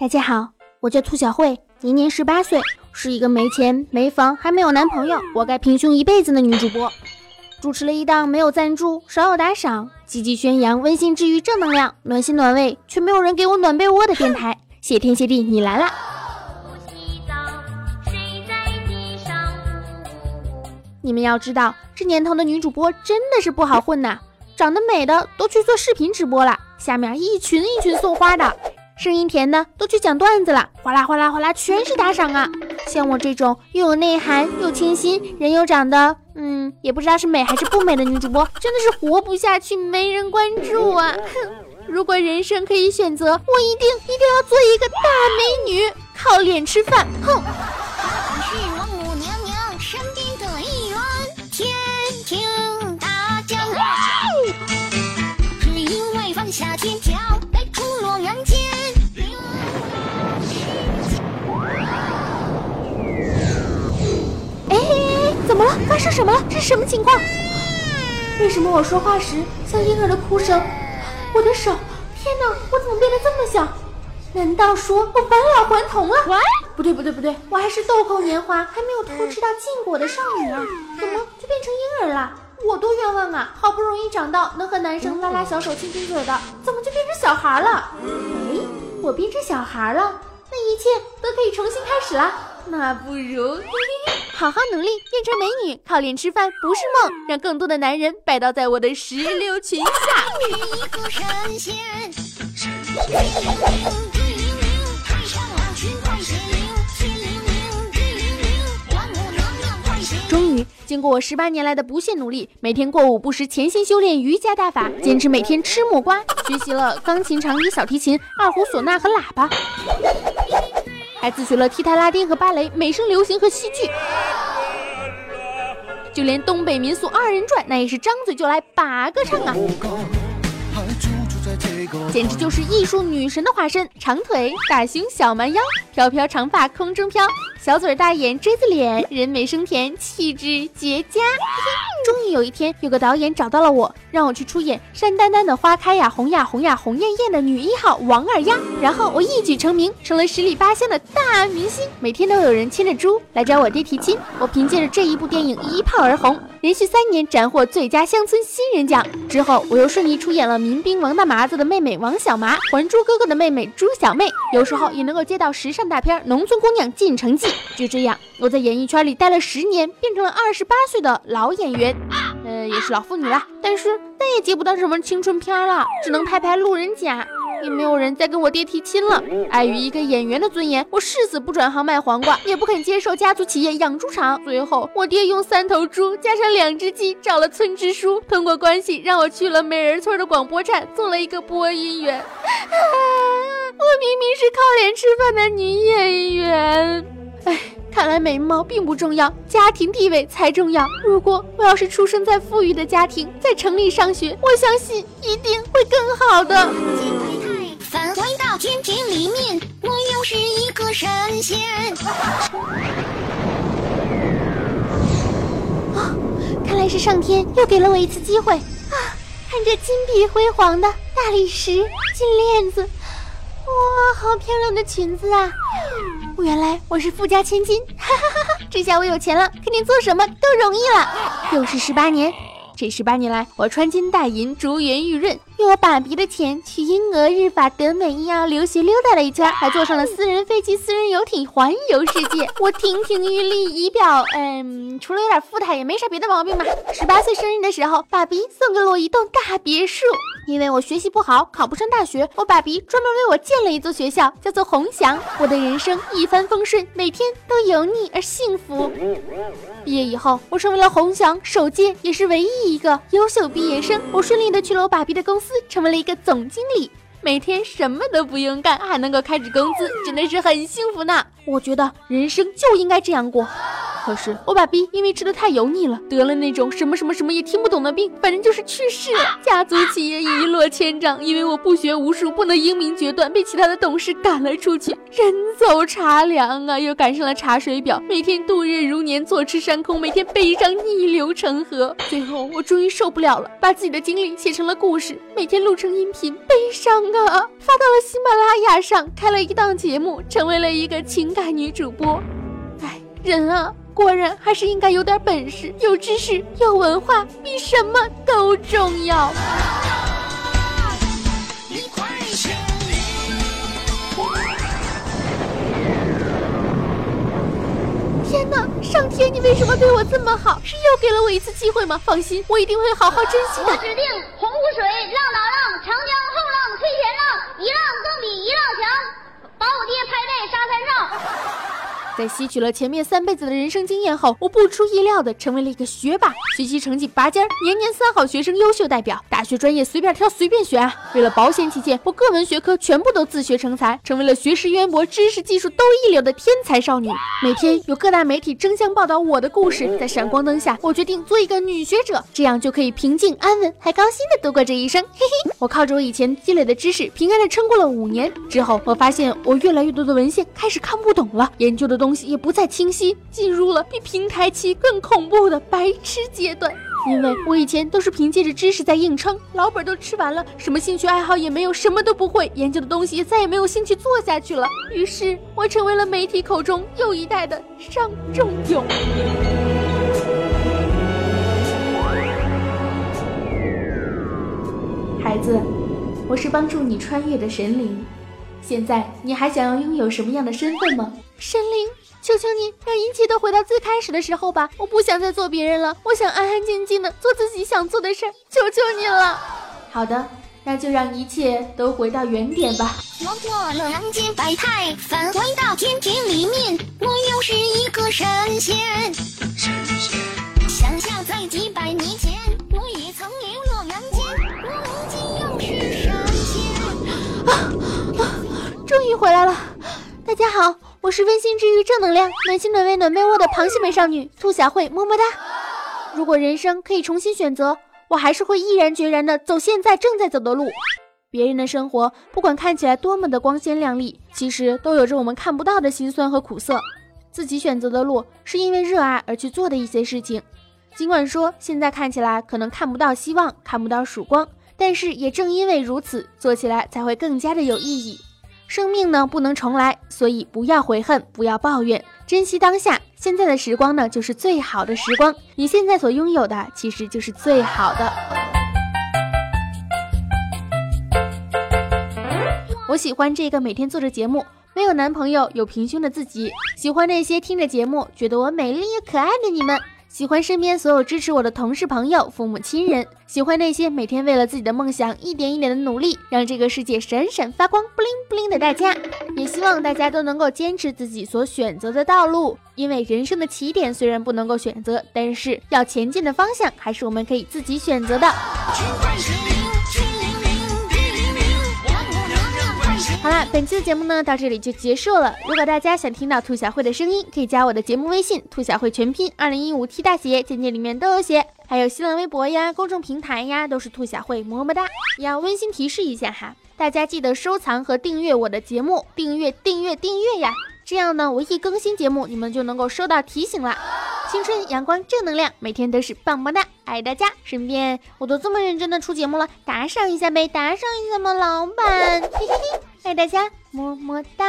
大家好，我叫兔小慧，年年十八岁，是一个没钱没房还没有男朋友，活该平胸一辈子的女主播。主持了一档没有赞助、少有打赏、积极宣扬温馨治愈、正能量、暖心暖胃，却没有人给我暖被窝的电台。谢天谢地，你来啦！你们要知道，这年头的女主播真的是不好混呐，长得美的都去做视频直播了，下面一群一群送花的。声音甜的都去讲段子了，哗啦哗啦哗啦，全是打赏啊！像我这种又有内涵又清新，人又长得嗯，也不知道是美还是不美的女主播，真的是活不下去，没人关注啊！哼，如果人生可以选择，我一定一定要做一个大美女，靠脸吃饭！哼。怎么了？发生什么了？这是什么情况？为什么我说话时像婴儿的哭声？我的手，天哪！我怎么变得这么小？难道说我返老还童了？不对不对不对，我还是豆蔻年华，还没有偷吃到禁果的少女啊！怎么就变成婴儿了？我多冤枉啊！好不容易长到能和男生拉拉小手、亲亲嘴的，怎么就变成小孩了？哎，我变成小孩了，那一切都可以重新开始了。那不如好好努力变成美女，靠脸吃饭不是梦，让更多的男人拜倒在我的石榴裙下。终于，经过我十八年来的不懈努力，每天过午不食，潜心修炼瑜伽大法，坚持每天吃木瓜，学习了钢琴、长笛、小提琴、二胡、唢呐和喇叭。还自学了踢踏拉丁和芭蕾、美声流行和戏剧，就连东北民俗二人转，那也是张嘴就来把歌唱啊！简直就是艺术女神的化身，长腿、大胸、小蛮腰，飘飘长发空中飘。小嘴大眼锥子脸，人美声甜，气质绝佳。终于有一天，有个导演找到了我，让我去出演山丹丹的花开呀，红呀红呀红艳艳的女一号王二丫。然后我一举成名，成了十里八乡的大明星，每天都有人牵着猪来找我爹提亲。我凭借着这一部电影一炮而红，连续三年斩获最佳乡村新人奖。之后我又顺利出演了民兵王大麻子的妹妹王小麻，还珠格格的妹妹朱小妹，有时候也能够接到时尚大片《农村姑娘进城记》。就这样，我在演艺圈里待了十年，变成了二十八岁的老演员，呃，也是老妇女了。但是再也接不到什么青春片了，只能拍拍路人甲。也没有人再跟我爹提亲了。碍于一个演员的尊严，我誓死不转行卖黄瓜，也不肯接受家族企业养猪场。最后，我爹用三头猪加上两只鸡找了村支书，通过关系让我去了美人村的广播站做了一个播音员。我明明是靠脸吃饭的女演员。哎，看来美貌并不重要，家庭地位才重要。如果我要是出生在富裕的家庭，在城里上学，我相信一定会更好的。返回到天庭里面，我又是一个神仙。啊，看来是上天又给了我一次机会啊！看这金碧辉煌的大理石金链子，哇，好漂亮的裙子啊！原来我是富家千金，哈哈哈哈！这下我有钱了，肯定做什么都容易了。又是十八年，这十八年来，我穿金戴银，珠圆玉润。用我爸比的钱去英俄日法德美意澳留学溜达了一圈，还坐上了私人飞机、私人游艇环游世界。我亭亭玉立，仪表，嗯，除了有点富态，也没啥别的毛病嘛。十八岁生日的时候，爸比送给了我一栋大别墅。因为我学习不好，考不上大学，我爸比专门为我建了一座学校，叫做鸿翔。我的人生一帆风顺，每天都有你而幸福。毕业以后，我成为了鸿翔首届也是唯一一个优秀毕业生。我顺利的去了我爸比的公司。成为了一个总经理，每天什么都不用干，还能够开始工资，真的是很幸福呢。我觉得人生就应该这样过。可是我把 B 因为吃的太油腻了，得了那种什么什么什么也听不懂的病，反正就是去世了。家族企业一落千丈，因为我不学无术，不能英明决断，被其他的董事赶了出去。人走茶凉啊，又赶上了查水表，每天度日如年，坐吃山空，每天悲伤逆流成河。最后我终于受不了了，把自己的经历写成了故事，每天录成音频，悲伤啊，发到了喜马拉雅上，开了一档节目，成为了一个情感女主播。哎，人啊。果然还是应该有点本事，有知识，有文化，比什么都重要。天哪，上天，你为什么对我这么好？是又给了我一次机会吗？放心，我一定会好好珍惜的。我指定洪湖水，浪打浪，长江后浪推前浪，一浪更比一浪强，把我爹拍在。在吸取了前面三辈子的人生经验后，我不出意料的成为了一个学霸，学习成绩拔尖，年年三好学生优秀代表，大学专业随便挑随便选。为了保险起见，我各门学科全部都自学成才，成为了学识渊博、知识技术都一流的天才少女。每天有各大媒体争相报道我的故事，在闪光灯下，我决定做一个女学者，这样就可以平静安稳，还高兴的度过这一生。嘿嘿，我靠着我以前积累的知识，平安的撑过了五年。之后，我发现我越来越多的文献开始看不懂了，研究的东。东西也不再清晰，进入了比平台期更恐怖的白痴阶段。因为我以前都是凭借着知识在硬撑，老本都吃完了，什么兴趣爱好也没有，什么都不会，研究的东西也再也没有兴趣做下去了。于是，我成为了媒体口中又一代的伤仲永。孩子，我是帮助你穿越的神灵。现在你还想要拥有什么样的身份吗？神灵，求求你让一切都回到最开始的时候吧！我不想再做别人了，我想安安静静的做自己想做的事儿，求求你了！好的，那就让一切都回到原点吧。我过了人间百态，返回到天庭里面，我又是一个神仙。神仙，想象在几百年前，我也曾流落人间，我如今又是神仙。啊啊！终于回来了，大家好，我是温馨治愈、正能量、暖心暖胃暖被窝的螃蟹美少女兔小慧，么么哒。如果人生可以重新选择，我还是会毅然决然的走现在正在走的路。别人的生活，不管看起来多么的光鲜亮丽，其实都有着我们看不到的辛酸和苦涩。自己选择的路，是因为热爱而去做的一些事情。尽管说现在看起来可能看不到希望，看不到曙光，但是也正因为如此，做起来才会更加的有意义。生命呢不能重来，所以不要悔恨，不要抱怨，珍惜当下。现在的时光呢就是最好的时光，你现在所拥有的其实就是最好的。我喜欢这个每天做着节目，没有男朋友，有平胸的自己。喜欢那些听着节目觉得我美丽又可爱的你们。喜欢身边所有支持我的同事、朋友、父母亲人，喜欢那些每天为了自己的梦想一点一点的努力，让这个世界闪闪发光、不灵不灵的大家。也希望大家都能够坚持自己所选择的道路，因为人生的起点虽然不能够选择，但是要前进的方向还是我们可以自己选择的。好了，本期的节目呢到这里就结束了。如果大家想听到兔小慧的声音，可以加我的节目微信“兔小慧全拼二零一五 T 大写”，简介里面都有写。还有新浪微博呀、公众平台呀，都是兔小慧，么么哒。要温馨提示一下哈，大家记得收藏和订阅我的节目，订阅订阅订阅呀，这样呢，我一更新节目，你们就能够收到提醒了。青春阳光正能量，每天都是棒棒哒，爱大家。顺便，我都这么认真的出节目了，打赏一下呗，打赏一下嘛，老板。嘿嘿嘿。爱大家，么么哒。